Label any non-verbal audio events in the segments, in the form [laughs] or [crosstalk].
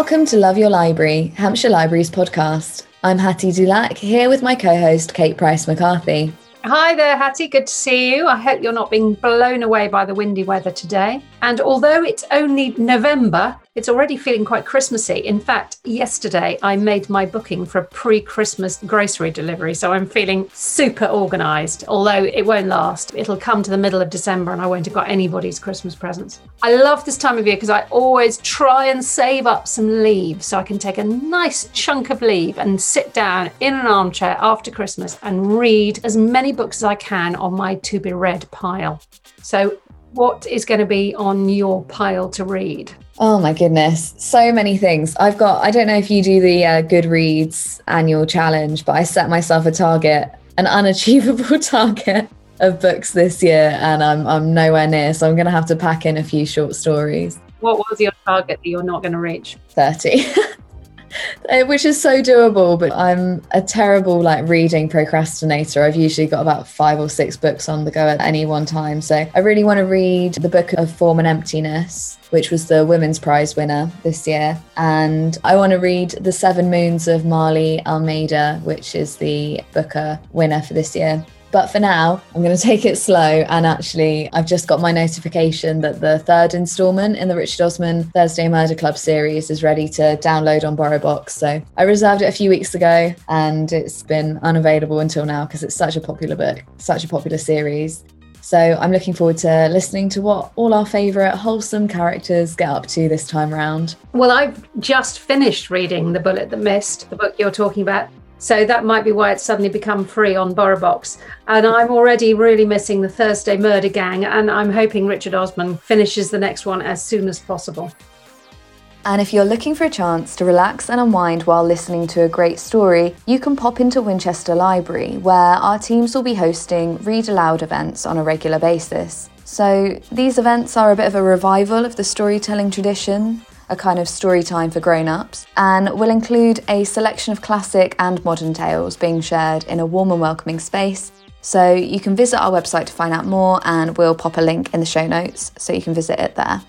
Welcome to Love Your Library, Hampshire Libraries podcast. I'm Hattie Dulac, here with my co host, Kate Price McCarthy. Hi there, Hattie. Good to see you. I hope you're not being blown away by the windy weather today. And although it's only November, it's already feeling quite Christmassy. In fact, yesterday I made my booking for a pre Christmas grocery delivery. So I'm feeling super organised, although it won't last. It'll come to the middle of December and I won't have got anybody's Christmas presents. I love this time of year because I always try and save up some leave so I can take a nice chunk of leave and sit down in an armchair after Christmas and read as many books as I can on my to be read pile. So what is going to be on your pile to read? Oh my goodness, so many things. I've got, I don't know if you do the uh, Goodreads annual challenge, but I set myself a target, an unachievable [laughs] target of books this year, and I'm, I'm nowhere near. So I'm going to have to pack in a few short stories. What was your target that you're not going to reach? 30. [laughs] [laughs] Uh, which is so doable but i'm a terrible like reading procrastinator. I've usually got about five or six books on the go at any one time so i really want to read the book of form and emptiness which was the women's prize winner this year and i want to read the seven moons of maali almeida which is the booker winner for this year but for now, I'm going to take it slow. And actually, I've just got my notification that the third installment in the Richard Osman Thursday Murder Club series is ready to download on BorrowBox. So I reserved it a few weeks ago and it's been unavailable until now because it's such a popular book, such a popular series. So I'm looking forward to listening to what all our favourite wholesome characters get up to this time round. Well, I've just finished reading The Bullet That Missed, the book you're talking about. So that might be why it's suddenly become free on BorrowBox. And I'm already really missing the Thursday Murder Gang, and I'm hoping Richard Osman finishes the next one as soon as possible. And if you're looking for a chance to relax and unwind while listening to a great story, you can pop into Winchester Library, where our teams will be hosting read aloud events on a regular basis. So these events are a bit of a revival of the storytelling tradition, a kind of story time for grown ups, and will include a selection of classic and modern tales being shared in a warm and welcoming space. So you can visit our website to find out more, and we'll pop a link in the show notes so you can visit it there.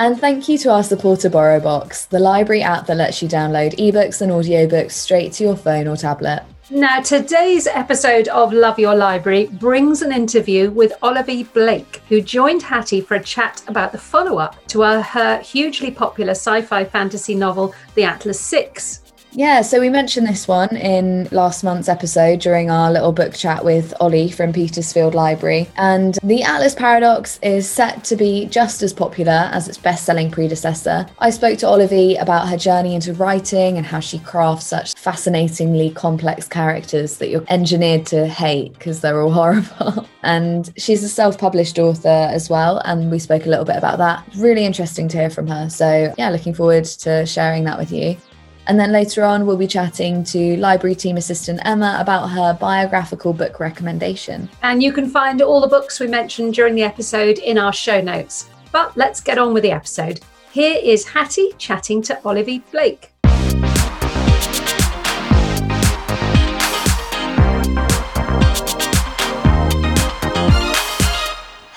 And thank you to our supporter BorrowBox, the library app that lets you download ebooks and audiobooks straight to your phone or tablet. Now, today's episode of Love Your Library brings an interview with Olivia Blake, who joined Hattie for a chat about the follow up to her, hugely popular sci fi fantasy novel, The Atlas Six. Yeah, so we mentioned this one in last month's episode during our little book chat with Ollie from Petersfield Library. And The Atlas Paradox is set to be just as popular as its best selling predecessor. I spoke to Olivia about her journey into writing and how she crafts such fascinatingly complex characters that you're engineered to hate because they're all [laughs] horrible. and she's a self published author as well. And we spoke a little bit about that. Really interesting to hear from her. So, yeah, looking forward to sharing that with you. And then later on, we'll be chatting to library team assistant Emma about her biographical book recommendation. And you can find all the books we mentioned during the episode in our show notes. But let's get on with the episode. Here is Hattie chatting to Olivia Blake.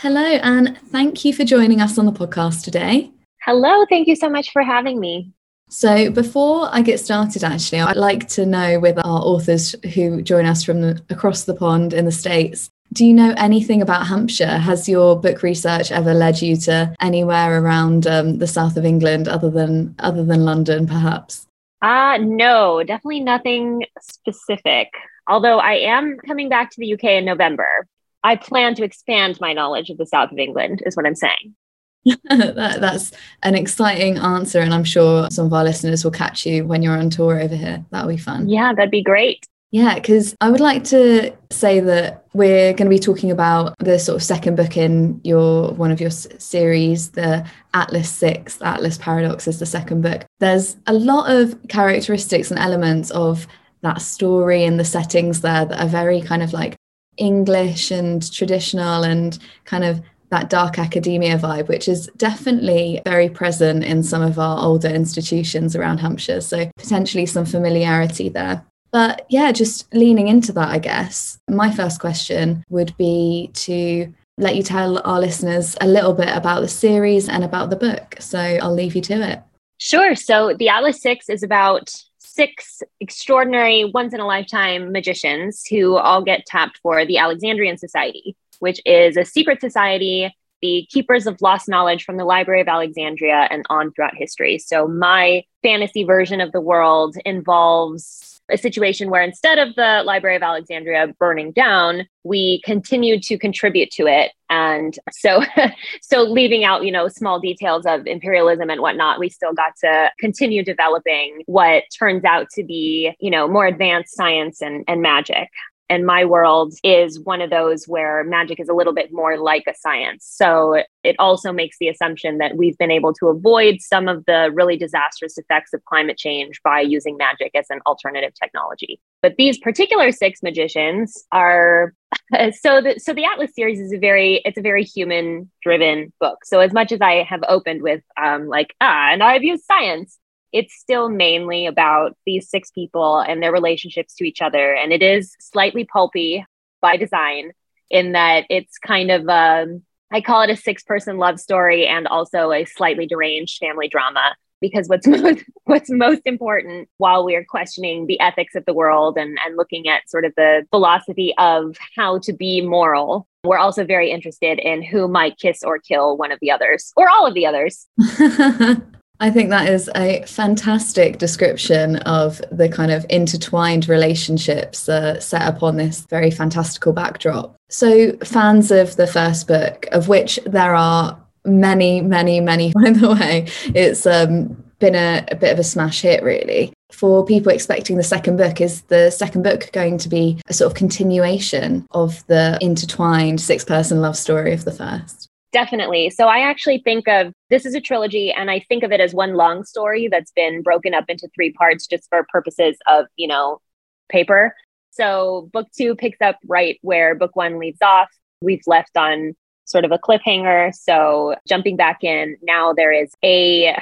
Hello, and thank you for joining us on the podcast today. Hello, thank you so much for having me. So, before I get started, actually, I'd like to know with our authors who join us from the, across the pond in the States, do you know anything about Hampshire? Has your book research ever led you to anywhere around um, the south of England other than other than London, perhaps? Uh, no, definitely nothing specific. Although I am coming back to the UK in November. I plan to expand my knowledge of the south of England, is what I'm saying. [laughs] that, that's an exciting answer, and I'm sure some of our listeners will catch you when you're on tour over here. That'll be fun. Yeah, that'd be great. Yeah, because I would like to say that we're going to be talking about the sort of second book in your one of your series, the Atlas Six. The Atlas Paradox is the second book. There's a lot of characteristics and elements of that story and the settings there that are very kind of like English and traditional and kind of that dark academia vibe, which is definitely very present in some of our older institutions around Hampshire. So potentially some familiarity there. But yeah, just leaning into that, I guess. My first question would be to let you tell our listeners a little bit about the series and about the book. So I'll leave you to it. Sure. So the Atlas Six is about six extraordinary once in a lifetime magicians who all get tapped for the Alexandrian Society, which is a secret society, the keepers of lost knowledge from the Library of Alexandria and on throughout history. So my fantasy version of the world involves a situation where instead of the Library of Alexandria burning down, we continued to contribute to it. And so, [laughs] so leaving out, you know, small details of imperialism and whatnot, we still got to continue developing what turns out to be, you know, more advanced science and, and magic and my world is one of those where magic is a little bit more like a science. So it also makes the assumption that we've been able to avoid some of the really disastrous effects of climate change by using magic as an alternative technology. But these particular six magicians are [laughs] so the so the Atlas series is a very it's a very human driven book. So as much as I have opened with um like ah and I've used science, it's still mainly about these six people and their relationships to each other. And it is slightly pulpy by design in that it's kind of, um, I call it a six person love story and also a slightly deranged family drama. Because what's [laughs] most what's most important while we're questioning the ethics of the world and, and looking at sort of the philosophy of how to be moral, we're also very interested in who might kiss or kill one of the others or all of the others. [laughs] I think that is a fantastic description of the kind of intertwined relationships that set up on this very fantastical backdrop. So, fans of the first book, of which there are many, many, many, [laughs] by the way, it's um, been a, a bit of a smash hit, really. For people expecting the second book, is the second book going to be a sort of continuation of the intertwined six person love story of the first? Definitely. So I actually think of this is a trilogy and I think of it as one long story that's been broken up into three parts just for purposes of, you know, paper. So book 2 picks up right where book 1 leaves off. We've left on sort of a cliffhanger. So jumping back in, now there is a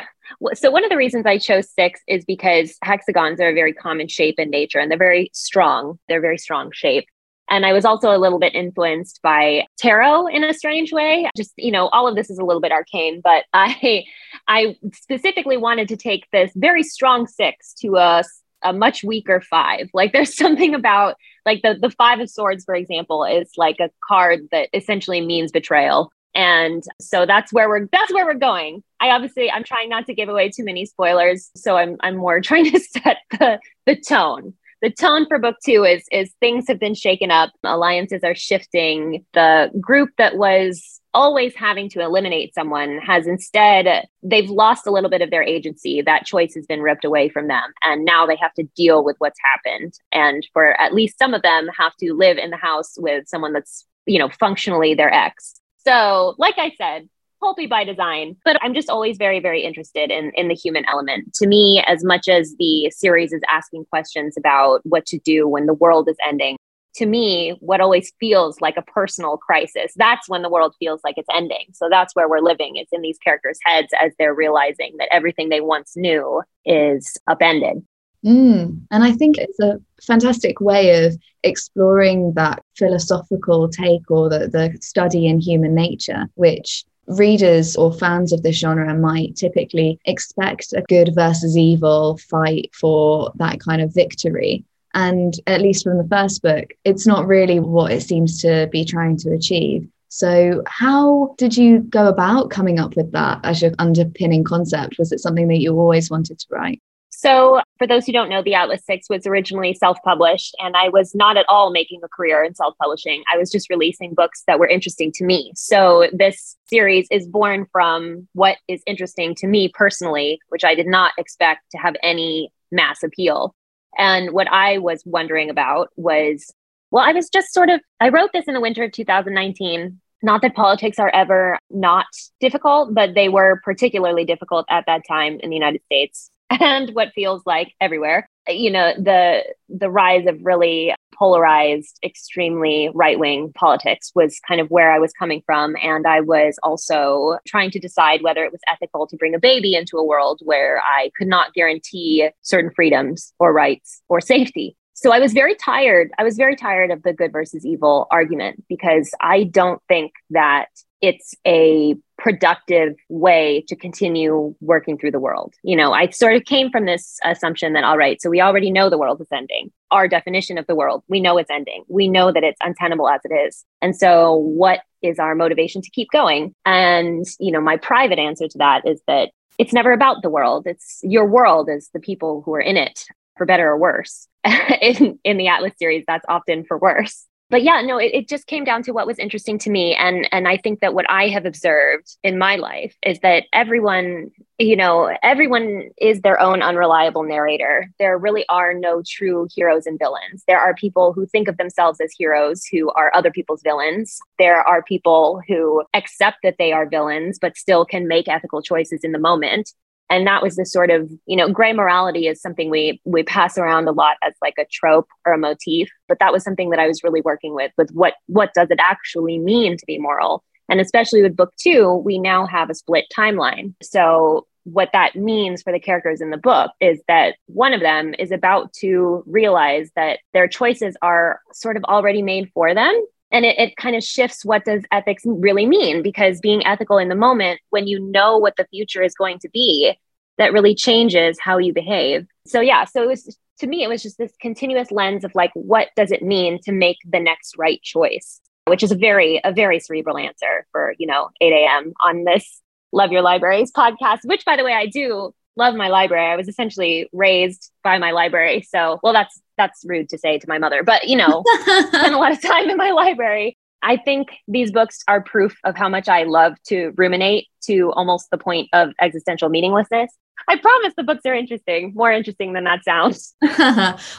so one of the reasons I chose 6 is because hexagons are a very common shape in nature and they're very strong. They're very strong shape. And I was also a little bit influenced by tarot in a strange way. Just, you know, all of this is a little bit arcane, but [laughs] I I specifically wanted to take this very strong six to a a much weaker five. Like there's [laughs] something about like the the five of swords, for example, is like a card that essentially means betrayal. And so that's where we're that's where we're going. I obviously I'm trying not to give away too many spoilers, so I'm I'm more [laughs] trying to set the the tone the tone for book two is is things have been shaken up. Alliances are shifting. The group that was always having to eliminate someone has instead they've lost a little bit of their agency. That choice has been ripped away from them. And now they have to deal with what's happened. And for at least some of them have to live in the house with someone that's you know functionally their ex. So like i said pulpy by design, but I'm just always very, very interested in, in the human element. To me, as much as the series is asking questions about what to do when the world is ending, to me, what always feels like a personal crisis, that's when the world feels like it's ending. So that's where we're living. It's in these characters' heads as they're realizing that everything they once knew is upended. Mm. And I think it's a fantastic way of exploring that philosophical take or the, the study in human nature, which readers or fans of this genre might typically expect a good versus evil fight for that kind of victory. And at least from the first book, it's not really what it seems to be trying to achieve. So, how did you go about coming up with that as your underpinning concept? Was it something that you always wanted to write? So, for those who don't know, The Atlas Six was originally self published, and I was not at all making a career in self publishing. I was just releasing books that were interesting to me. So, this series is born from what is interesting to me personally, which I did not expect to have any mass appeal. And what I was wondering about was well, I was just sort of, I wrote this in the winter of 2019. Not that politics are ever not difficult, but they were particularly difficult at that time in the United States and what feels like everywhere. You know the the rise of really polarized extremely right-wing politics was kind of where i was coming from. And i was also trying to decide whether it was ethical to bring a baby into a world where i could not guarantee certain freedoms or rights or safety So I was very tired. I was very tired of the good versus evil argument because I don't think that it's a productive way to continue working through the world. You know, I sort of came from this assumption that, all right, so we already know the world is ending. Our definition of the world, we know it's ending. We know that it's untenable as it is. And so, what is our motivation to keep going? And, you know, my private answer to that is that it's never about the world. It's your world is the people who are in it, for better or worse. [laughs] in, in the Atlas series, that's often for worse. But yeah no it, it just came down to what was interesting to me. And and i think that what i have observed in my life is that everyone you know everyone is their own unreliable narrator. There really are no true heroes and villains. There are people who think of themselves as heroes who are other people's villains. There are people who accept that they are villains but still can make ethical choices in the moment and that was the sort of you know gray morality is something we we pass around a lot as like a trope or a motif but that was something that i was really working with with what what does it actually mean to be moral? And especially with book two we now have a split timeline. So what that means for the characters in the book is that one of them is about to realize that their choices are sort of already made for them and it, it kind of shifts what does ethics really mean because being ethical in the moment when you know what the future is going to be that really changes how you behave. So yeah so it was to me it was just this continuous lens of like what does it mean to make the next right choice? Which is a very a very cerebral answer for you know 8 a.m on this love your libraries podcast which by the way i do love my library. I was essentially raised by my library. So well that's that's rude to say to my mother, but you know, [laughs] spend a lot of time in my library. I think these books are proof of how much I love to ruminate to almost the point of existential meaninglessness. I promise the books are interesting, more interesting than that sounds. [laughs]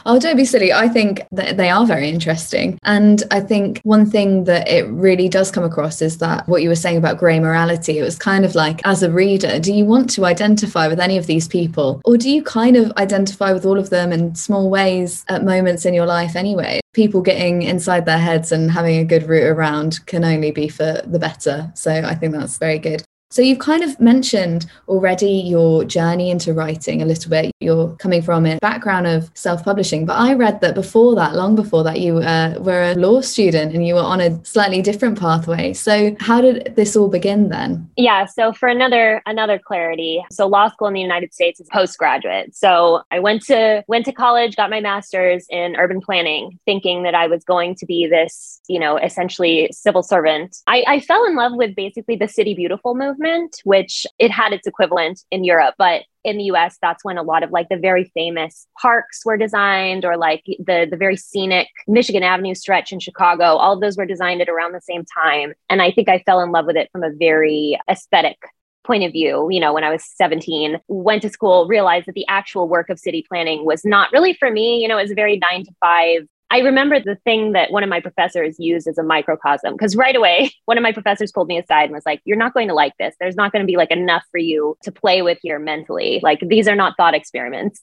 oh, don't be silly. I think that they are very interesting. And I think one thing that it really does come across is that what you were saying about grey morality, it was kind of like, as a reader, do you want to identify with any of these people? Or do you kind of identify with all of them in small ways at moments in your life anyway? People getting inside their heads and having a good route around can only be for the better. So I think that's very good. So you've kind of mentioned already your journey into writing a little bit. You're coming from a background of self-publishing, but I read that before that, long before that, you uh, were a law student and you were on a slightly different pathway. So how did this all begin then? Yeah. So for another another clarity, so law school in the United States is postgraduate. So I went to went to college, got my master's in urban planning, thinking that I was going to be this, you know, essentially civil servant. I, I fell in love with basically the City Beautiful movement movement, which it had its equivalent in Europe, but in the US, that's when a lot of like the very famous parks were designed, or like the the very scenic Michigan Avenue stretch in Chicago. All of those were designed at around the same time. And I think I fell in love with it from a very aesthetic point of view, you know, when I was 17, went to school, realized that the actual work of city planning was not really for me. You know, it was a very nine to five I remember the thing that one of my professors used as a microcosm because right away, [laughs] one of my professors pulled me aside and was like, You're not going to like this. There's not going to be like enough for you to play with here mentally. Like, these are not thought experiments.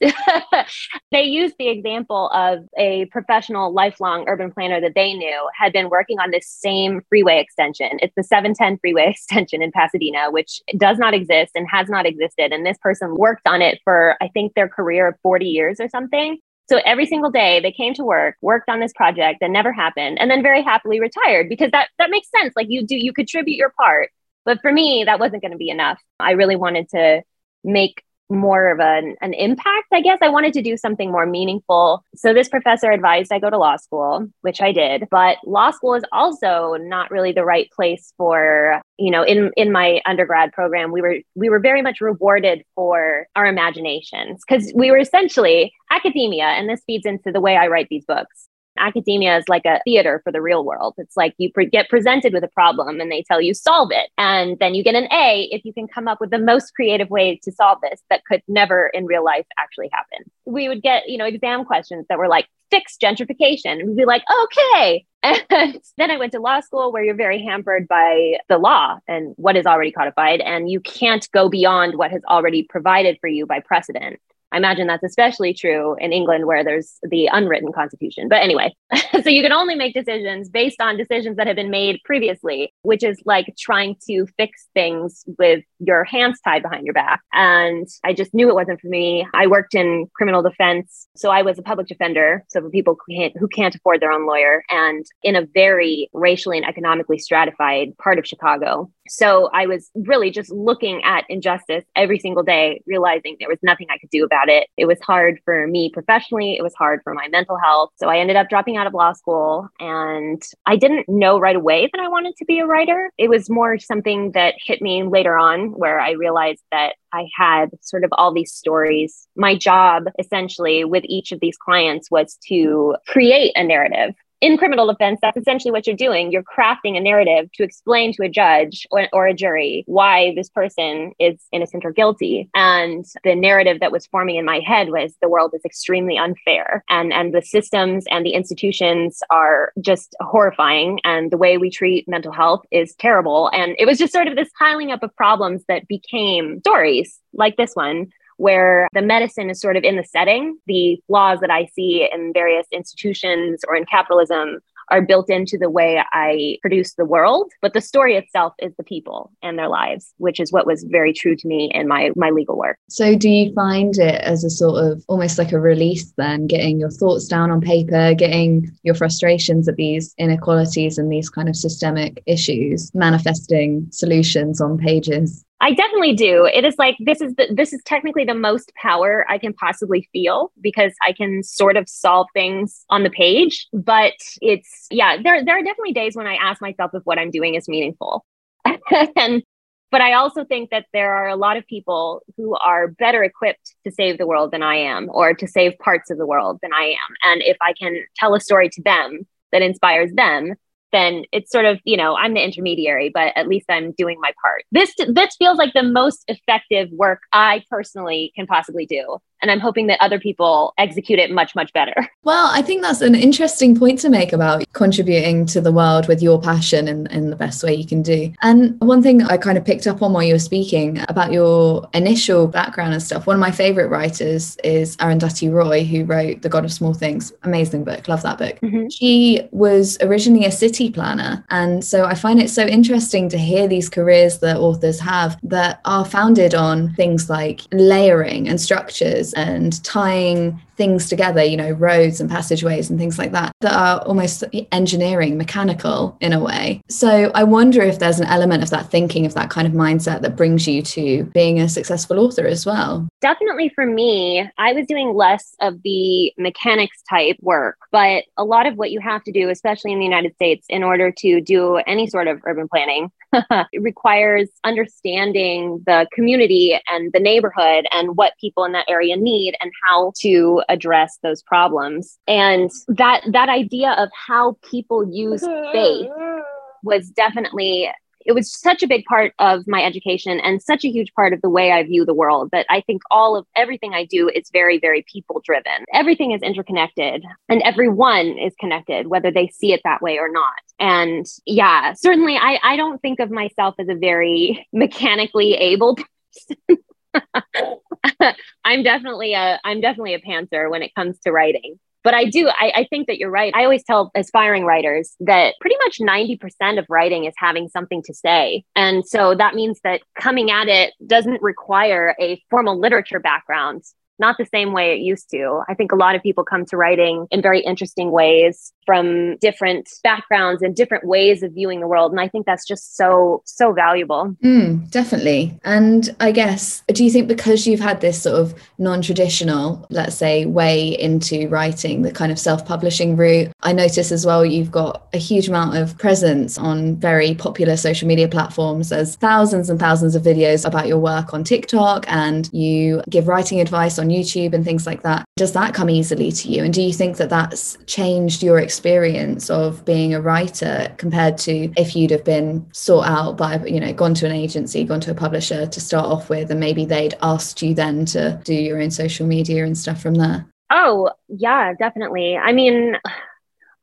[laughs] they used the example of a professional, lifelong urban planner that they knew had been working on this same freeway extension. It's the 710 freeway [laughs] extension in Pasadena, which does not exist and has not existed. And this person worked on it for, I think, their career of 40 years or something. So every single day they came to work, worked on this project that never happened, and then very happily retired because that that makes sense. Like you do, you contribute your part. But for me, that wasn't going to be enough. I really wanted to make more of an, an impact, I guess. I wanted to do something more meaningful. So this professor advised I go to law school, which I did. But law school is also not really the right place for, you know, in in my undergrad program, we were we were very much rewarded for our imaginations because we were essentially academia, and this feeds into the way I write these books academia is like a theater for the real world. It's like you pre- get presented with a problem and they tell you solve it. And then you get an A if you can come up with the most creative way to solve this that could never in real life actually happen. We would get, you know, exam questions that were like, fix gentrification. And we'd be like, okay. [laughs] And then I went to law school where you're very hampered by the law and what is already codified. And you can't go beyond what has already provided for you by precedent. I imagine that's especially true in England where there's the unwritten constitution. But anyway, [laughs] so you can only make decisions based on decisions that have been made previously, which is like trying to fix things with your hands tied behind your back. And I just knew it wasn't for me. I worked in criminal defense. So I was a public defender. So for people who can't, who can't afford their own lawyer and in a very racially and economically stratified part of Chicago. So I was really just looking at injustice every single day, realizing there was nothing I could do about it. It was hard for me professionally, it was hard for my mental health. So I ended up dropping out of law school and I didn't know right away that I wanted to be a writer. It was more something that hit me later on where I realized that I had sort of all these stories. My job essentially with each of these clients was to create a narrative in criminal defense, that's essentially what you're doing. You're crafting a narrative to explain to a judge or, or, a jury why this person is innocent or guilty. And the narrative that was forming in my head was the world is extremely unfair and, and the systems and the institutions are just horrifying. And the way we treat mental health is terrible. And it was just sort of this piling up of problems that became stories like this one where the medicine is sort of in the setting. The flaws that I see in various institutions or in capitalism are built into the way I produce the world, but the story itself is the people and their lives, which is what was very true to me in my my legal work. So do you find it as a sort of almost like a release then getting your thoughts down on paper, getting your frustrations at these inequalities and these kind of systemic issues, manifesting solutions on pages? I definitely do. It is like this is the, this is technically the most power I can possibly feel because I can sort of solve things on the page. But it's yeah, there there are definitely days when I ask myself if what I'm doing is meaningful. [laughs] and but I also think that there are a lot of people who are better equipped to save the world than I am, or to save parts of the world than I am. And if I can tell a story to them that inspires them, then it's sort of you know i'm the intermediary but at least i'm doing my part. This this feels like the most effective work i personally can possibly do and i'm hoping that other people execute it much much better. [laughs] Well i think that's an interesting point to make about contributing to the world with your passion in, in the best way you can do. And one thing i kind of picked up on while you were speaking about your initial background and stuff one of my favorite writers is arundhati roy who wrote the god of small things. Amazing book. Love that book. Mm-hmm. she was originally a city planner. And so i find it so interesting to hear these careers that authors have that are founded on things like layering and structures and tying things together, you know, roads and passageways and things like that, that are almost engineering, mechanical in a way. So I wonder if there's an element of that thinking, of that kind of mindset that brings you to being a successful author as well. Definitely for me, I was doing less of the mechanics type work, but a lot of what you have to do, especially in the United States, in order to do any sort of urban planning, [laughs] it requires understanding the community and the neighborhood and what people in that area need and how to address those problems. And that that idea of how people use faith [laughs] was definitely it was such a big part of my education and such a huge part of the way I view the world that I think all of everything I do is very, very people driven. Everything is interconnected and everyone is connected, whether they see it that way or not. And yeah, certainly I, I don't think of myself as a very [laughs] mechanically able person. [laughs] [laughs] I'm definitely a I'm definitely a pantser when it comes to writing. But I do, I, I think that you're right. I always tell aspiring writers that pretty much 90% of writing is having something to say. And so that means that coming at it doesn't require a formal literature background not the same way it used to. I think a lot of people come to writing in very interesting ways from different backgrounds and different ways of viewing the world. And I think that's just so, so valuable. Mm, definitely. And I guess, do you think because you've had this sort of non traditional, let's say, way into writing, the kind of self publishing route, I notice as well you've got a huge amount of presence on very popular social media platforms. There's thousands and thousands of videos about your work on TikTok, and you give writing advice on on YouTube and things like that. Does that come easily to you? And do you think that that's changed your experience of being a writer compared to if you'd have been sought out by, you know, gone to an agency, gone to a publisher to start off with, and maybe they'd asked you then to do your own social media and stuff from there? Oh, yeah, definitely. I mean,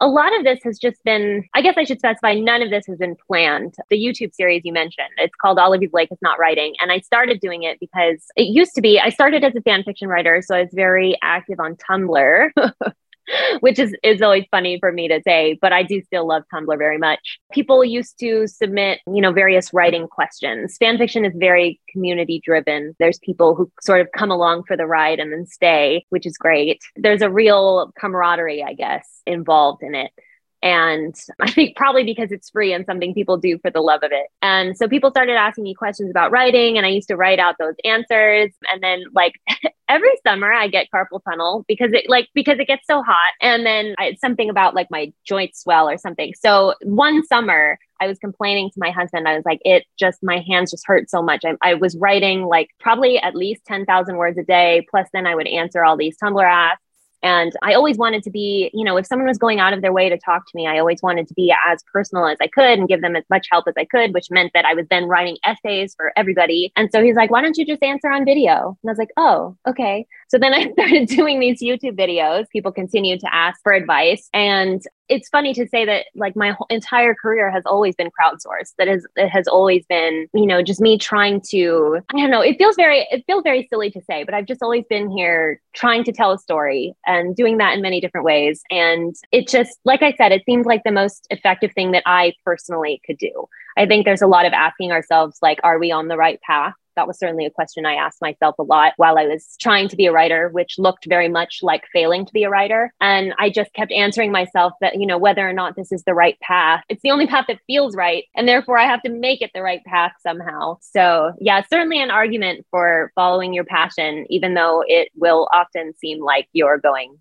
a lot of this has just been, I guess I should specify, none of this has been planned. The YouTube series you mentioned, it's called Olivia Blake is Not Writing. And I started doing it because it used to be, I started as a fan fiction writer. So I was very active on Tumblr. [laughs] [laughs] which is, is always funny for me to say, but I do still love Tumblr very much. People used to submit, you know, various writing questions. Fan fiction is very community driven. There's people who sort of come along for the ride and then stay, which is great. There's a real camaraderie, I guess, involved in it. And [laughs] I think probably because it's free and something people do for the love of it. And so people started asking me questions about writing, and I used to write out those answers. And then, like, [laughs] every summer I get carpal tunnel because it like because it gets so hot and then I, it's something about like my joints swell or something. So one summer I was complaining to my husband. I was like, it just my hands just hurt so much. I, I was writing like probably at least 10,000 words a day. Plus then I would answer all these Tumblr asks and I always wanted to be, you know, if someone was going out of their way to talk to me, I always wanted to be as personal as I could and give them as much help as I could, which meant that I was then writing essays for everybody. And so he's like, why don't you just answer on video? And I was like, oh, okay. So then I [laughs] started doing these YouTube videos. People continued to ask for advice. And it's funny to say that like my whole entire career has always been crowdsourced. That is it has always been you know just me trying to i don't know it feels very it feels very silly to say but i've just always been here trying to tell a story and doing that in many different ways. And it just like i said it seems like the most effective thing that i personally could do. I think there's a lot of asking ourselves like are we on the right path that was certainly a question I asked myself a lot while I was trying to be a writer, which looked very much like failing to be a writer. And I just kept answering myself that, you know, whether or not this is the right path, it's the only path that feels right. And therefore, I have to make it the right path somehow. So, yeah, certainly an argument for following your passion, even though it will often seem like you're going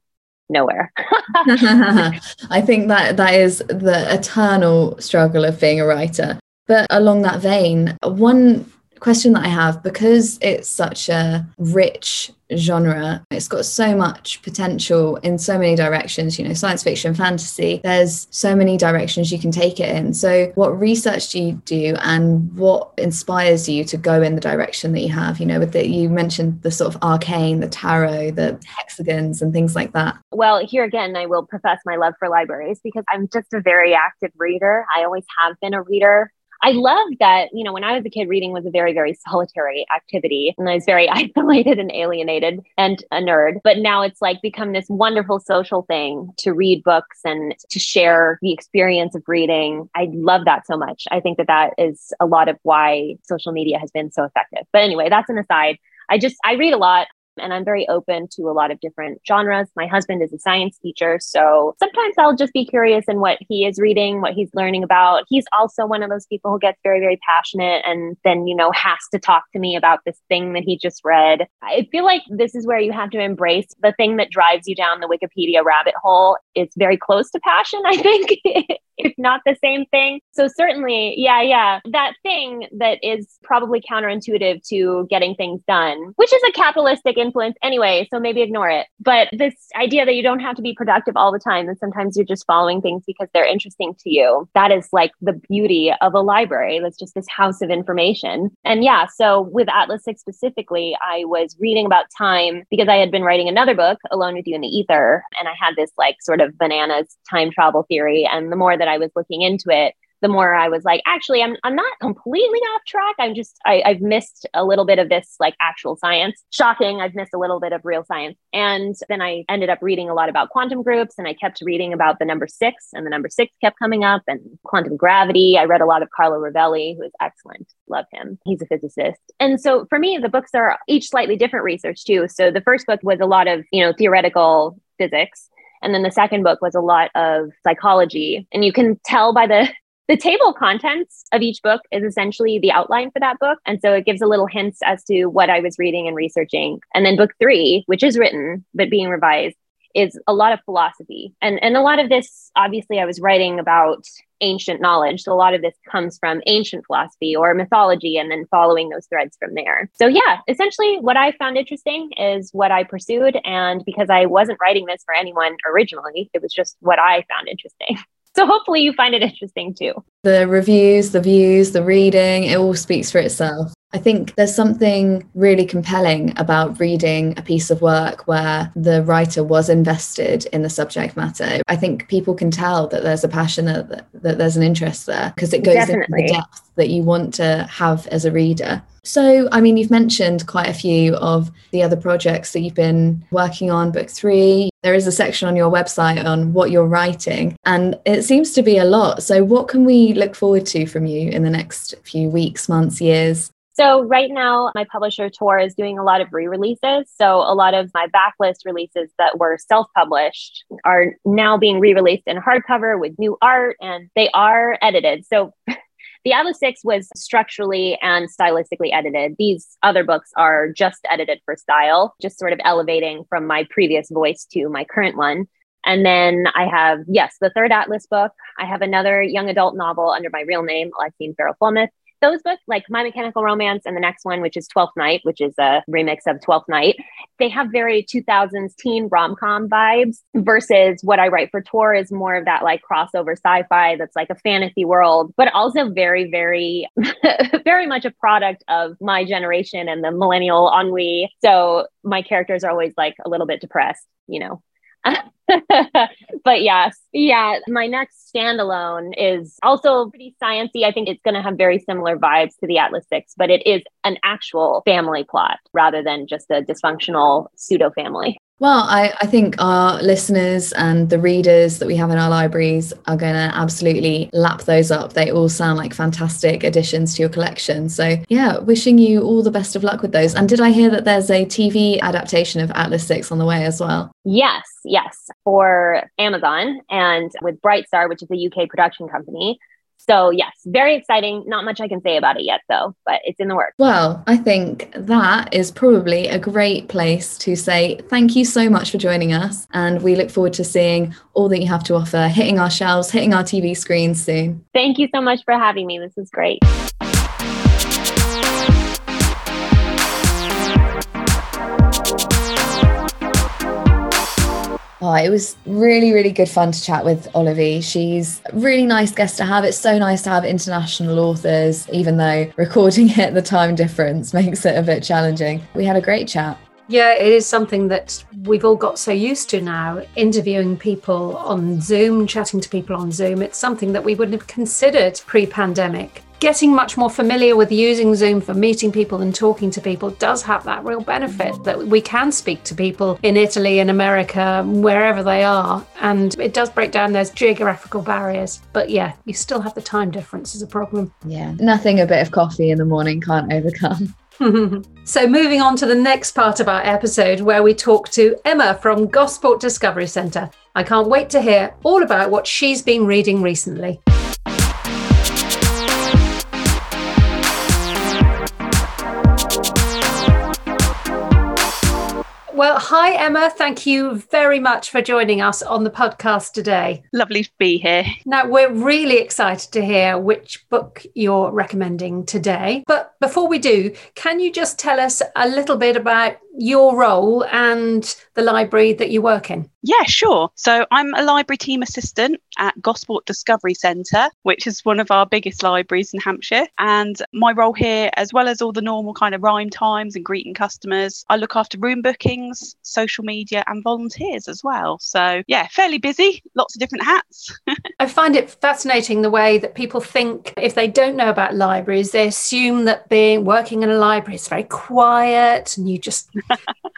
nowhere. [laughs] I think that that is the eternal struggle of being a writer. But along that vein, one question that I have because it's such a rich genre, it's got so much potential in so many directions, you know, science fiction, fantasy, there's so many directions you can take it in. So, what research do you do and what inspires you to go in the direction that you have? You know, with you mentioned the sort of arcane, the tarot, the hexagons, and things like that. Well, here again, I will profess my love for libraries because I'm just a very active reader. I always have been a reader I love that, you know, when I was a kid, reading was a very, very solitary activity. And I was very [laughs] isolated and alienated and a nerd. But now it's like become this wonderful social thing to read books and to share the experience of reading. I love that so much. I think that that is a lot of why social media has been so effective. But anyway, that's an aside. I just, I read a lot and I'm very open to a lot of different genres. My husband is a science teacher, so sometimes I'll just be curious in what he is reading, what he's learning about. He's also one of those people who gets very, very passionate and then, you know, has to talk to me about this thing that he just read. I feel like this is where you have to embrace the thing that drives you down the Wikipedia rabbit hole. It's very close to passion, I think. [laughs] if not the same thing. So certainly, yeah, yeah, that thing that is probably counterintuitive to getting things done, which is a capitalistic influence anyway, so maybe ignore it. But this idea that you don't have to be productive all the time, and sometimes you're just following things because they're interesting to you, that is like the beauty of a library. That's just this house of information. And yeah, so with Atlas 6 specifically, I was reading about time because I had been writing another book, Alone with You in the Ether, and I had this like sort of bananas time travel theory. And the more that I was looking into it, the more I was like, actually, I'm, I'm not completely off track. I'm just, I, I've missed a little bit of this like actual science. Shocking. I've missed a little bit of real science. And then I ended up reading a lot about quantum groups and I kept reading about the number six and the number six kept coming up and quantum gravity. I read a lot of Carlo Rovelli, who is excellent. Love him. He's a physicist. And so for me, the books are each slightly different research too. So the first book was a lot of, you know, theoretical physics. And then the second book was a lot of psychology. And you can tell by the [laughs] the table of contents of each book is essentially the outline for that book. And so it gives a little hints as to what I was reading and researching. And then book three, which is written but being revised, is a lot of philosophy. And, and a lot of this, obviously, I was writing about ancient knowledge. So a lot of this comes from ancient philosophy or mythology and then following those threads from there. So, yeah, essentially, what I found interesting is what I pursued. And because I wasn't writing this for anyone originally, it was just what I found interesting. [laughs] So hopefully you find it interesting too. The reviews, the views, the reading, it all speaks for itself. I think there's something really compelling about reading a piece of work where the writer was invested in the subject matter. I think people can tell that there's a passion, that, that there's an interest there because it goes Definitely. into the depth that you want to have as a reader. So, I mean, you've mentioned quite a few of the other projects that you've been working on, book three. There is a section on your website on what you're writing, and it seems to be a lot. So, what can we look forward to from you in the next few weeks, months, years? So right now, my publisher Tor is doing a lot of re-releases. So a lot of my backlist releases that were self-published are now being re-released in hardcover with new art, and they are edited. So [laughs] the Atlas Six was structurally and stylistically edited. These other books are just edited for style, just sort of elevating from my previous voice to my current one. And then I have, yes, the third Atlas book. I have another young adult novel under my real name, Alexene Farol Follmuth those books, like My Mechanical Romance and the next one, which is Twelfth Knight, which is a remix of Twelfth Night, they have very 2000s teen rom com vibes versus what I write for Tor is more of that like crossover sci fi that's like a fantasy world, but also very, very, [laughs] very much a product of my generation and the millennial ennui. So my characters are always like a little bit depressed, you know, [laughs] but yes, yeah, my next standalone is also pretty sciency. I think it's going to have very similar vibes to the Atlas Six, but it is an actual family plot rather than just a dysfunctional pseudo family. Well, I, I think our listeners and the readers that we have in our libraries are going to absolutely lap those up. They all sound like fantastic additions to your collection. So, yeah, wishing you all the best of luck with those. And did I hear that there's a TV adaptation of Atlas 6 on the way as well? Yes, yes, for Amazon and with Brightstar, which is a UK production company. So, yes, very exciting. Not much I can say about it yet, though, but it's in the works. Well, I think that is probably a great place to say thank you so much for joining us. And we look forward to seeing all that you have to offer, hitting our shelves, hitting our TV screens soon. Thank you so much for having me. This is great. Oh, it was really, really good fun to chat with Olivia. She's a really nice guest to have. It's so nice to have international authors, even though [laughs] recording it, the time difference makes it a bit challenging. We had a great chat. Yeah, it is something that we've all got so used to now, interviewing people on Zoom, chatting to people on Zoom. It's something that we wouldn't have considered pre pandemic getting much more familiar with using Zoom for meeting people and talking to people does have that real benefit that we can speak to people in Italy, in America, wherever they are. And it does break down those geographical barriers. But yeah, you still have the time difference as a problem. Yeah, nothing a bit of coffee in the morning can't overcome. [laughs] [laughs] so, moving on to the next part of our episode, where we talk to Emma from Gosport Discovery Centre. I can't wait to hear all about what she's been reading recently. Well, hi, Emma. Thank you very much for joining us on the podcast today. Lovely to be here. Now, we're really excited to hear which book you're recommending today. But before we do, can you just tell us a little bit about your role and the library that you work in? Yeah, sure. So I'm a library team assistant at Gosport Discovery Centre, which is one of our biggest libraries in Hampshire. And my role here, as well as all the normal kind of rhyme times and greeting customers, I look after room bookings, social media, and volunteers as well. So yeah, fairly busy, lots of different hats. [laughs] I find it fascinating the way that people think if they don't know about libraries, they assume that being working in a library is very quiet and you just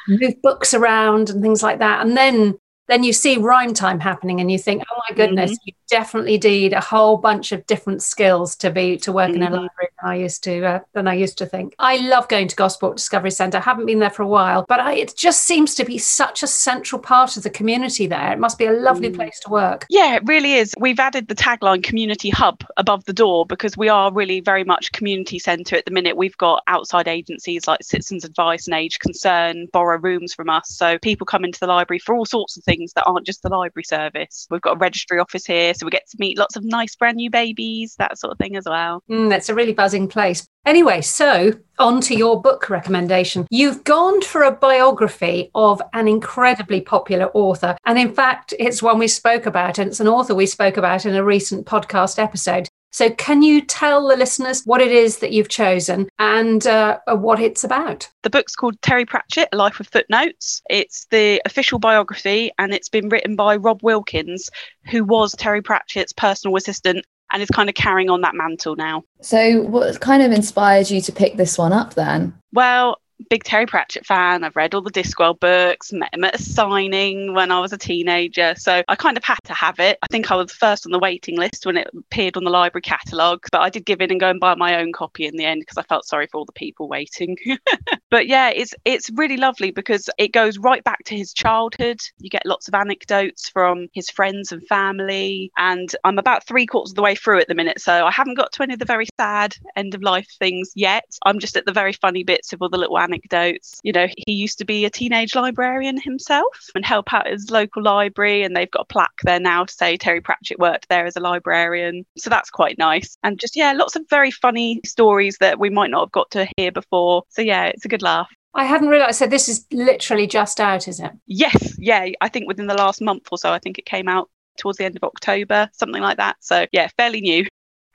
move books around and things like that. And then then you see rhyme time happening and you think, oh my goodness, mm-hmm. you definitely need a whole bunch of different skills to be to work mm-hmm. in a mm-hmm. library than I used to uh, than I used to think. I love going to Gosport Discovery Centre. I haven't been there for a while, but I, it just seems to be such a central part of the community there. It must be a lovely mm. place to work. Yeah, it really is. We've added the tagline community hub above the door because we are really very much community centre at the minute. We've got outside agencies like Citizens Advice and Age Concern borrow rooms from us. So people come into the library for all sorts of things things that aren't just the library service. We've got a registry office here, so we get to meet lots of nice brand new babies, that sort of thing as well. Mm, that's a really buzzing place. Anyway, so on to your book recommendation. You've gone for a biography of an incredibly popular author. And in fact, it's one we spoke about, and it's an author we spoke about in a recent podcast episode. So, can you tell the listeners what it is that you've chosen and uh, what it's about? The book's called Terry Pratchett, A Life of Footnotes. It's the official biography and it's been written by Rob Wilkins, who was Terry Pratchett's personal assistant and is kind of carrying on that mantle now. So, what kind of inspired you to pick this one up then? Well, big Terry Pratchett fan. I've read all the Discworld books, met him at a signing when I was a teenager. So I kind of had to have it. I think I was first on the waiting list when it appeared on the library catalogue, but I did give in and go and buy my own copy in the end because I felt sorry for all the people waiting. [laughs] but yeah, it's it's really lovely because it goes right back to his childhood. You get lots of anecdotes from his friends and family. And I'm about three quarters of the way through at the minute. So I haven't got to any of the very sad end of life things yet. I'm just at the very funny bits of all the little anecdotes. You know, he used to be a teenage librarian himself and help out his local library, and they've got a plaque there now to say Terry Pratchett worked there as a librarian. So that's quite nice. And just, yeah, lots of very funny stories that we might not have got to hear before. So, yeah, it's a good laugh. I hadn't realised. So this is literally just out, is it? Yes, yeah. I think within the last month or so, I think it came out towards the end of October, something like that. So yeah, fairly new.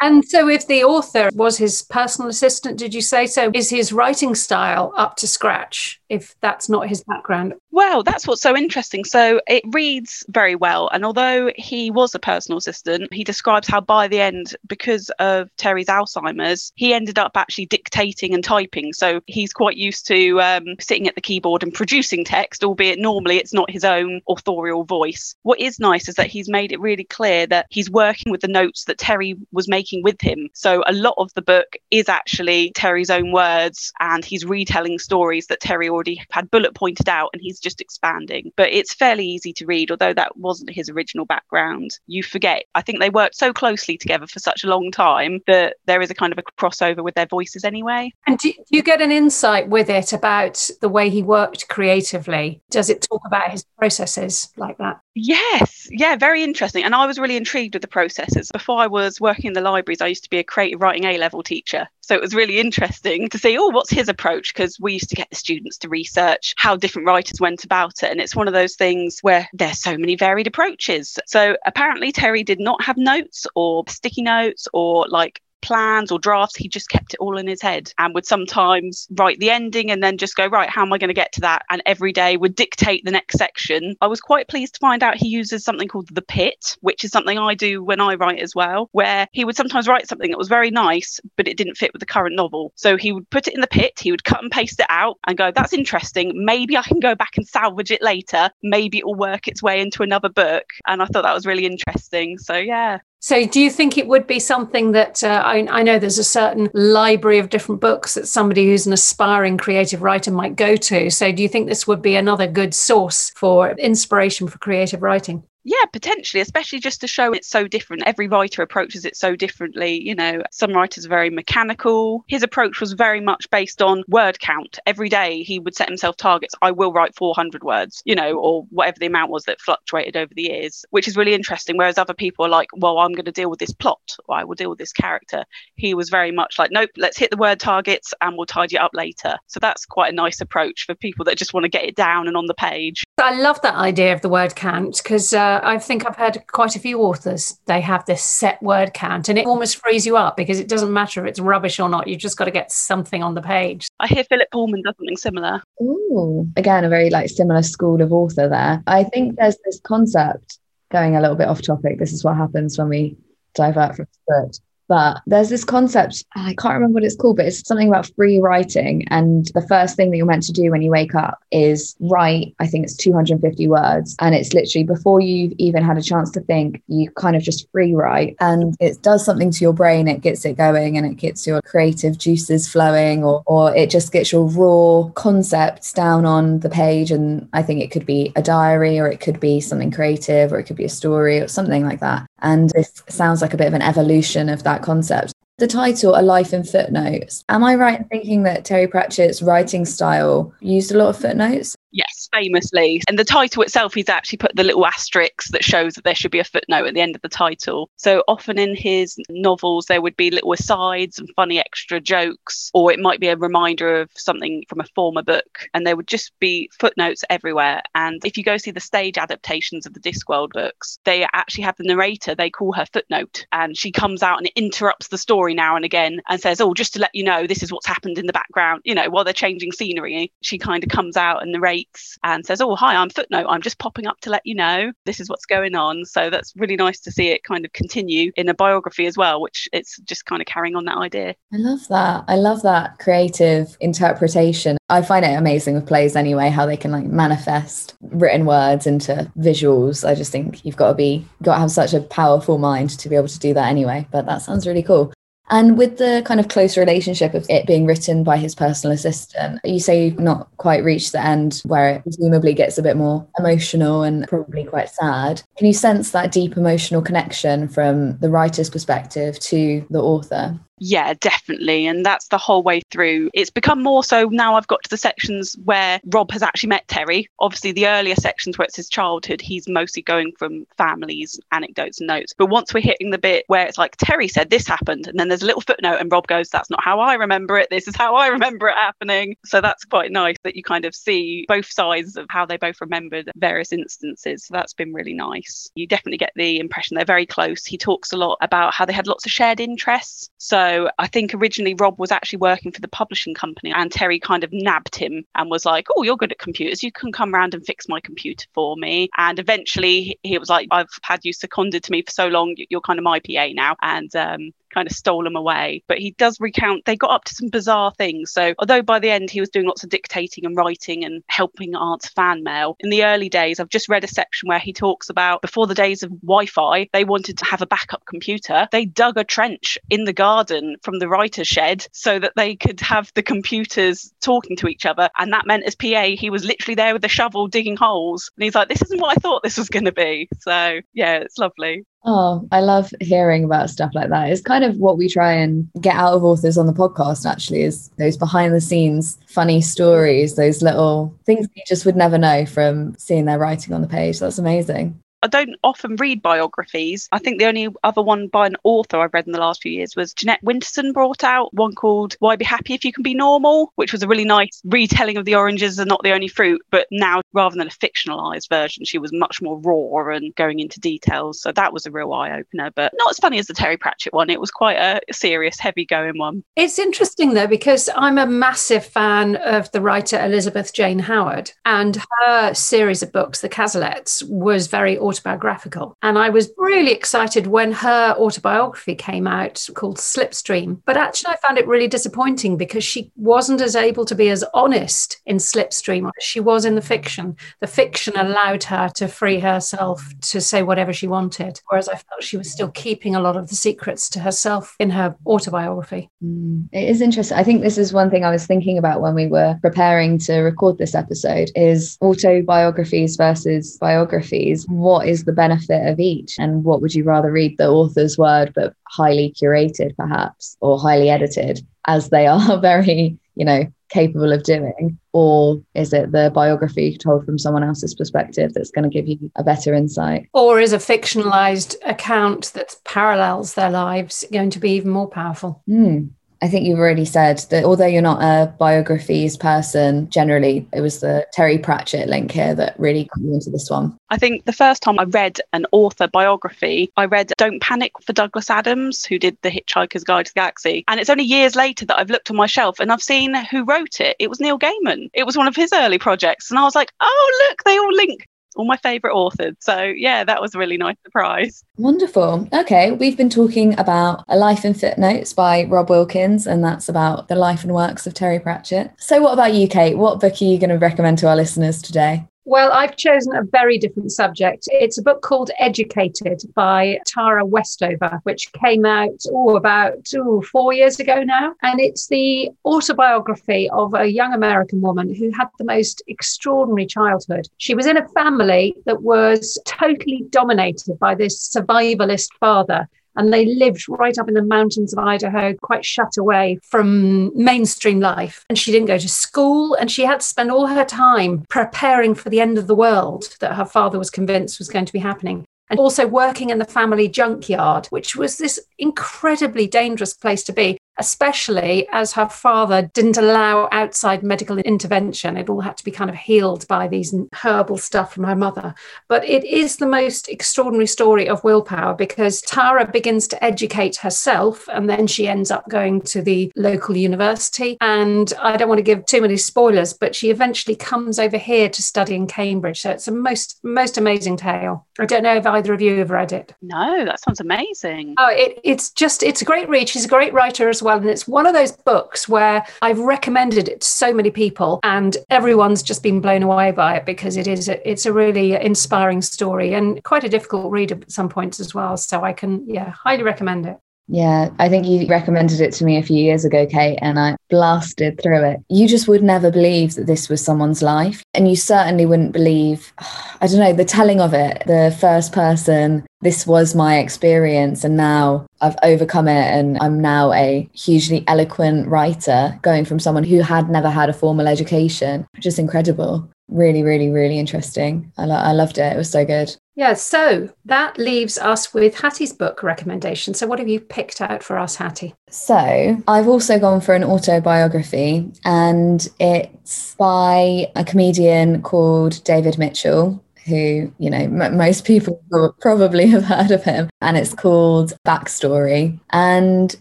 And so, if the author was his personal assistant, did you say so? Is his writing style up to scratch if that's not his background? Well, that's what's so interesting. So, it reads very well. And although he was a personal assistant, he describes how by the end, because of Terry's Alzheimer's, he ended up actually dictating and typing. So, he's quite used to um, sitting at the keyboard and producing text, albeit normally it's not his own authorial voice. What is nice is that he's made it really clear that he's working with the notes that Terry was making with him. So a lot of the book is actually Terry's own words and he's retelling stories that Terry already had bullet pointed out and he's just expanding. But it's fairly easy to read, although that wasn't his original background. You forget, I think they worked so closely together for such a long time that there is a kind of a crossover with their voices anyway. And do you get an insight with it about the way he worked creatively? Does it talk about his processes like that? Yes, yeah, very interesting. And I was really intrigued with the processes. Before I was working in the libraries, I used to be a creative writing A level teacher. So it was really interesting to see, oh, what's his approach? Because we used to get the students to research how different writers went about it. And it's one of those things where there's so many varied approaches. So apparently, Terry did not have notes or sticky notes or like plans or drafts. He just kept it all in his head and would sometimes write the ending and then just go, right, how am I going to get to that? And every day would dictate the next section. I was quite pleased to find out he uses something called the pit, which is something I do when I write as well, where he would sometimes write something that was very nice, but it didn't fit with the current novel. So he would put it in the pit, he would cut and paste it out and go, that's interesting. Maybe I can go back and salvage it later. Maybe it will work its way into another book. And I thought that was really interesting. So, yeah, so, do you think it would be something that uh, I, I, know there's a certain library of different books that somebody who's an aspiring creative writer might go to? So, do you think this would be another good source for inspiration for creative writing? Yeah, potentially, especially just to show it's so different. Every writer approaches it so differently. You know, some writers are very mechanical. His approach was very much based on word count. Every day he would set himself targets. I will write 400 words, you know, or whatever the amount was that fluctuated over the years, which is really interesting. Whereas other people are like, well, I'm going to deal with this plot or I will deal with this character. He was very much like, nope, let's hit the word targets and we'll tidy it up later. So that's quite a nice approach for people that just want to get it down and on the page. I love that idea of the word count because uh, I think I've heard quite a few authors, they have this set word count and it almost frees you up because it doesn't matter if it's rubbish or not. You've just got to get something on the page. I hear Philip Pullman does something similar. Ooh, again, a very like similar school of author there. I think there's this concept going a little bit off topic. This is what happens when we divert from script but there's this concept i can't remember what it's called but it's something about free writing. And the first thing that you're meant to do when you wake up is write i think it's 250 words. And it's literally before you've even had a chance to think you kind of just free write. And it does something to your brain. It gets it going and it gets your creative juices flowing or, or it just gets your raw concepts down on the page. And i think it could be a diary or it could be something creative or it could be a story or something like that. And this sounds like a bit of an evolution of that concept. the title A Life in Footnotes. Am I right in thinking that Terry Pratchett's writing style used a lot of footnotes? Yes, famously. And the title itself, he's actually put the little asterisk that shows that there should be a footnote at the end of the title. So often in his novels, there would be little asides and funny extra jokes, or it might be a reminder of something from a former book. And there would just be footnotes everywhere. And if you go see the stage adaptations of the Discworld books, they actually have the narrator, they call her footnote. And she comes out and interrupts the story now and again and says, Oh, just to let you know, this is what's happened in the background, you know, while they're changing scenery. She kind of comes out and narrates and says, Oh, hi, I'm Footnote. I'm just popping up to let you know this is what's going on. So that's really nice to see it kind of continue in a biography as well, which it's just kind of carrying on that idea. I love that. I love that creative interpretation. I find it amazing with plays anyway, how they can like manifest written words into visuals. I just think you've got to be, got to have such a powerful mind to be able to do that anyway. But that sounds really cool. And with the kind of close relationship of it being written by his personal assistant, you say you've not quite reached the end where it presumably gets a bit more emotional and probably quite sad. Can you sense that deep emotional connection from the writer's perspective to the author? Yeah, definitely. And that's the whole way through. It's become more so now I've got to the sections where Rob has actually met Terry. Obviously, the earlier sections where it's his childhood, he's mostly going from families, anecdotes, and notes. But once we're hitting the bit where it's like, Terry said this happened, and then there's a little footnote, and Rob goes, That's not how I remember it. This is how I remember it happening. So that's quite nice that you kind of see both sides of how they both remembered various instances. So that's been really nice. You definitely get the impression they're very close. He talks a lot about how they had lots of shared interests. So so I think originally Rob was actually working for the publishing company and Terry kind of nabbed him and was like, Oh, you're good at computers. You can come around and fix my computer for me. And eventually he was like, I've had you seconded to me for so long. You're kind of my PA now. And um, kind of stole them away. But he does recount they got up to some bizarre things. So although by the end he was doing lots of dictating and writing and helping answer fan mail, in the early days I've just read a section where he talks about before the days of Wi-Fi, they wanted to have a backup computer. They dug a trench in the garden from the writer's shed so that they could have the computers talking to each other. And that meant as PA, he was literally there with a shovel digging holes. And he's like, this isn't what I thought this was going to be. So yeah, it's lovely. Oh, I love hearing about stuff like that. It's kind of what we try and get out of authors on the podcast, actually, is those behind the scenes funny stories, those little things you just would never know from seeing their writing on the page. That's amazing. I don't often read biographies. I think the only other one by an author I've read in the last few years was Jeanette Winterson brought out one called Why Be Happy If You Can Be Normal, which was a really nice retelling of the oranges are not the only fruit. But now, rather than a fictionalized version, she was much more raw and going into details. So that was a real eye opener, but not as funny as the Terry Pratchett one. It was quite a serious, heavy going one. It's interesting though, because I'm a massive fan of the writer Elizabeth Jane Howard, and her series of books, The Cazalets, was very autobiographical. And I was really excited when her autobiography came out called Slipstream. But actually, I found it really disappointing because she wasn't as able to be as honest in Slipstream as she was in the fiction. The fiction allowed her to free herself to say whatever she wanted, whereas I felt she was still keeping a lot of the secrets to herself in her autobiography. Mm, it is interesting. I think this is one thing I was thinking about when we were preparing to record this episode is autobiographies versus biographies. What what is the benefit of each? And what would you rather read the author's word but highly curated perhaps or highly edited as they are [laughs] very you know capable of doing? Or is it the biography told from someone else's perspective that's going to give you a better insight? Or is a fictionalized account that parallels their lives going to be even more powerful? Mm. I think you've already said that although you're not a biographies person, generally it was the Terry Pratchett link here that really got you into this one. I think the first time I read an author biography, I read Don't Panic for Douglas Adams, who did The Hitchhiker's Guide to the Galaxy. And it's only years later that I've looked on my shelf and I've seen who wrote it. It was Neil Gaiman. It was one of his early projects. And I was like, oh, look, they all link all my favourite authors. So, yeah, that was a really nice surprise. Wonderful. Okay, we've been talking about A Life in Footnotes by Rob Wilkins, and that's about the life and works of Terry Pratchett. So, what about you, Kate? What book are you going to recommend to our listeners today? Well, I've chosen a very different subject. It's a book called Educated by Tara Westover, which came out oh, about ooh, four years ago now. And it's the autobiography of a young American woman who had the most extraordinary childhood. She was in a family that was totally dominated by this survivalist father and they lived right up in the mountains of Idaho, quite shut away from mainstream life. And she didn't go to school, and she had to spend all her time preparing for the end of the world that her father was convinced was going to be happening and also working in the family junkyard, which was this incredibly dangerous place to be especially as her father didn't allow outside medical intervention. It all had to be kind of healed by these herbal stuff from her mother. But it is the most extraordinary story of willpower because Tara begins to educate herself and then she ends up going to the local university. And I don't want to give too many spoilers, but she eventually comes over here to study in Cambridge. So it's a most, most amazing tale. I don't know if either of you have read it. No, that sounds amazing. Oh, it, it's just, it's a great read. She's a great writer as well. And it's one of those books where I've recommended it to so many people and everyone's just been blown away by it because it is a, it's a really inspiring story and quite a difficult read at some points as well. So I can, yeah, highly recommend it. Yeah, I think you recommended it to me a few years ago, Kate, and I blasted through it. You just would never believe that this was someone's life. And you certainly wouldn't believe, [sighs] I don't know, the telling of it, the first person, this was my experience. And now I've overcome it. And I'm now a hugely eloquent writer, going from someone who had never had a formal education. Just incredible. Really, really, really interesting. I, lo- I loved it. It was so good. Yeah, so that leaves us with Hattie's book recommendation. So, what have you picked out for us, Hattie? So, I've also gone for an autobiography, and it's by a comedian called David Mitchell who, you know, m- most people probably [laughs] have heard of him. And it's called Backstory. And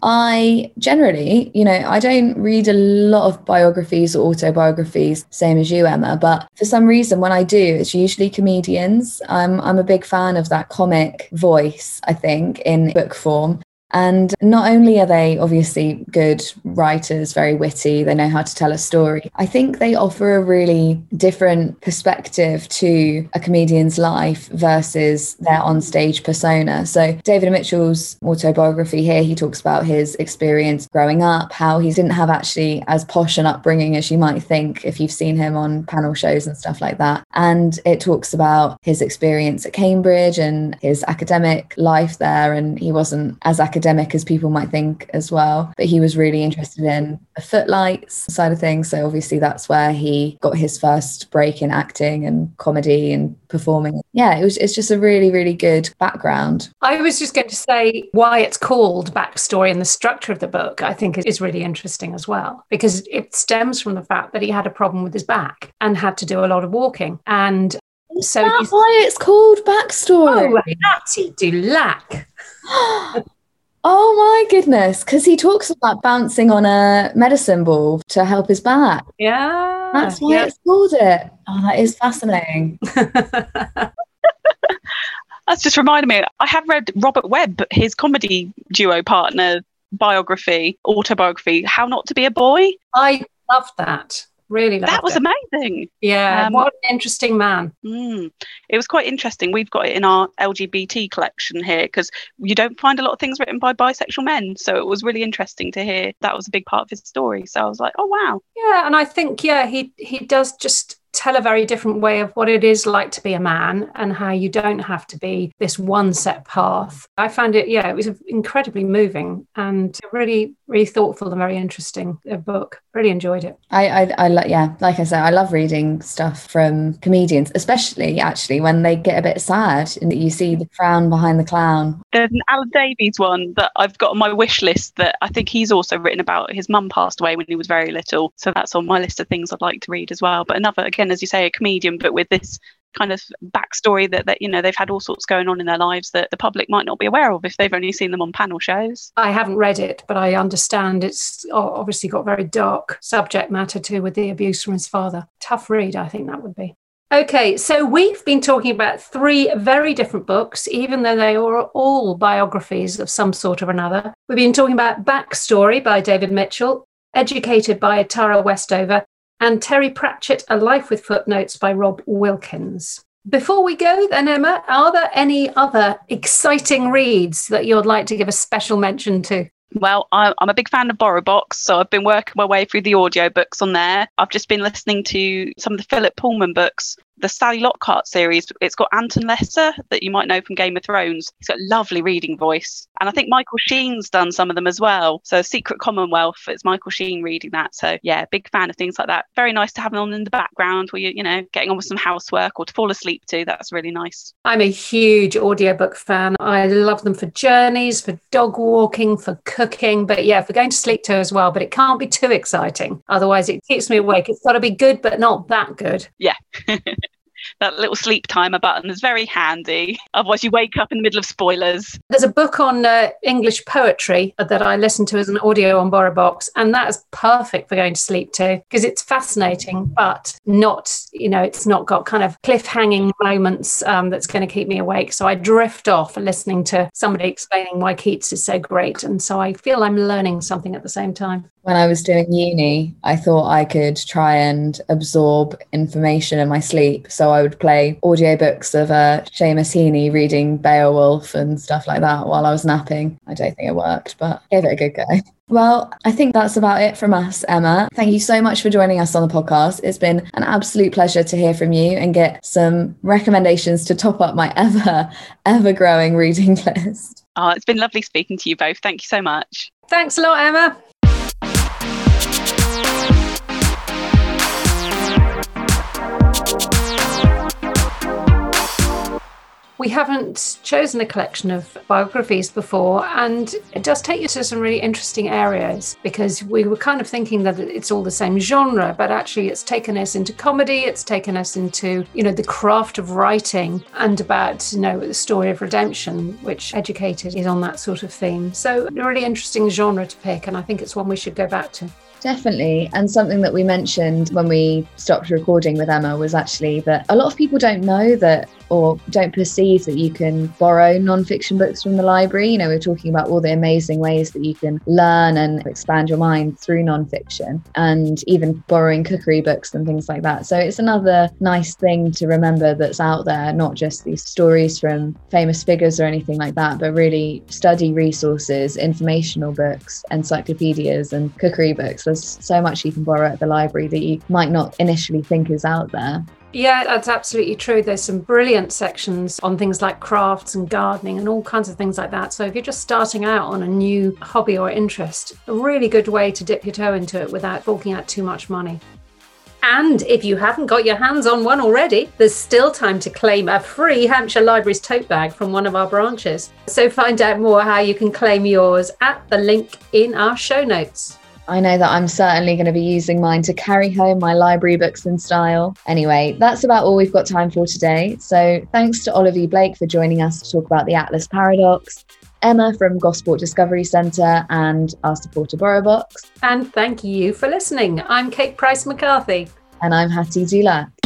I generally, you know, I don't read a lot of biographies or autobiographies, same as you, Emma. But for some reason, when I do, it's usually comedians. I'm, I'm a big fan of that comic voice, I think, in book form. And not only are they obviously good writers, very witty, they know how to tell a story, I think they offer a really different perspective to a comedian's life versus their onstage persona. So, David Mitchell's autobiography here, he talks about his experience growing up, how he didn't have actually as posh an upbringing as you might think if you've seen him on panel shows and stuff like that. And it talks about his experience at Cambridge and his academic life there. And he wasn't as academic academic as people might think as well. But he was really interested in the footlights side of things. So obviously that's where he got his first break in acting and comedy and performing. Yeah, it was it's just a really, really good background. I was just going to say why it's called backstory and the structure of the book, I think is really interesting as well. Because it stems from the fact that he had a problem with his back and had to do a lot of walking. And so that's why it's called backstory. Oh, Hattie Dulac. [gasps] [laughs] Oh my goodness, because he talks about bouncing on a medicine ball to help his back. Yeah. That's why yeah. it's called it. Oh, that is fascinating. [laughs] That's just reminded me. I have read Robert Webb, his comedy duo partner biography, autobiography, How Not to Be a Boy. I love that. Really, that was it. amazing. Yeah, um, what an interesting man. Mm, it was quite interesting. We've got it in our LGBT collection here because you don't find a lot of things written by bisexual men. So it was really interesting to hear that was a big part of his story. So I was like, oh wow. Yeah, and I think yeah, he he does just tell a very different way of what it is like to be a man and how you don't have to be this one set path. I found it, yeah, it was incredibly moving and really, really thoughtful and very interesting book. Really enjoyed it. I, I, I lo- yeah, like I said, I love reading stuff from comedians, especially actually when they get a bit sad and you see the frown behind the clown. There's an Alan Davies one that I've got on my wish list that I think he's also written about. His mum passed away when he was very little, so that's on my list of things I'd like to read as well. But another again again, as you say, a comedian, but with this kind of backstory that, that you know they've had all sorts going on in their lives that the public might not be aware of if they've only seen them on panel shows. I haven't read it, but I understand it's obviously got very dark subject matter too with the abuse from his father. Tough read, I think that would be. Okay, so we've been talking about three very different books, even though they are all biographies of some sort or another. We've been talking about Backstory by David Mitchell, Educated by Tara Westover, and Terry Pratchett, A Life with Footnotes by Rob Wilkins. Before we go, then, Emma, are there any other exciting reads that you'd like to give a special mention to? Well, I'm a big fan of BorrowBox, so I've been working my way through the audio books on there. I've just been listening to some of the Philip Pullman books the Sally Lockhart series. It's got Anton Lesser that you might know from Game of Thrones. He's got a lovely reading voice. And I think Michael Sheen's done some of them as well. So Secret Commonwealth, it's Michael Sheen reading that. So yeah, big fan of things like that. Very nice to have them on in the background where you're, you know, getting on with some housework or to fall asleep to. That's really nice. I'm a huge audiobook fan. I love them for journeys, for dog walking, for cooking, but yeah, for going to sleep to as well. But it can't be too exciting. Otherwise it keeps me awake. It's got to be good, but not that good. Yeah. [laughs] that little sleep timer button is very handy. Otherwise, you wake up in the middle of spoilers. There's a book on uh, English poetry that I listen to as an audio on BorrowBox, and that is perfect for going to sleep to because it's fascinating, but not, you know, it's not got kind of cliffhanging moments um, that's going to keep me awake. So I drift off listening to somebody explaining why Keats is so great. And so I feel I'm learning something at the same time. When I was doing uni, I thought I could try and absorb information in my sleep. So I would play audiobooks of uh, Seamus Heaney reading Beowulf and stuff like that while I was napping. I don't think it worked, but gave it a good go. Well, I think that's about it from us, Emma. Thank you so much for joining us on the podcast. It's been an absolute pleasure to hear from you and get some recommendations to top up my ever, ever growing reading [laughs] list. Oh, it's been lovely speaking to you both. Thank you so much. Thanks a lot, Emma. We haven't chosen a collection of biographies before, and it does take you to some really interesting areas because we were kind of thinking that it's all the same genre, but actually it's taken us into comedy, it's taken us into, you know, the craft of writing and about, you know, the story of redemption, which Educated is on that sort of theme. So, a really interesting genre to pick, and I think it's one we should go back to. Definitely. And something that we mentioned when we stopped recording with Emma was actually that a lot of people don't know that or don't perceive that you can borrow non-fiction books from the library. You know, we're talking about all the amazing ways that you can learn and expand your mind through non-fiction and even borrowing cookery books and things like that. So it's another nice thing to remember that's out there, not just these stories from famous figures or anything like that, but really study resources, informational books, encyclopedias and cookery books. There's so much you can borrow at the library that you might not initially think is out there. Yeah, that's absolutely true. There's some brilliant sections on things like crafts and gardening and all kinds of things like that. So if you're just starting out on a new hobby or interest, a really good way to dip your toe into it without forking out too much money. And if you haven't got your hands on one already, there's still time to claim a free Hampshire Libraries tote bag from one of our branches. So find out more how you can claim yours at the link in our show notes. I know that I'm certainly going to be using mine to carry home my library books in style. Anyway, that's about all we've got time for today. So thanks to Olivia Blake for joining us to talk about the Atlas Paradox. Emma from Gosport Discovery Centre and our supporter BorrowBox. And thank you for listening. I'm Kate Price McCarthy. And I'm Hattie Dulac.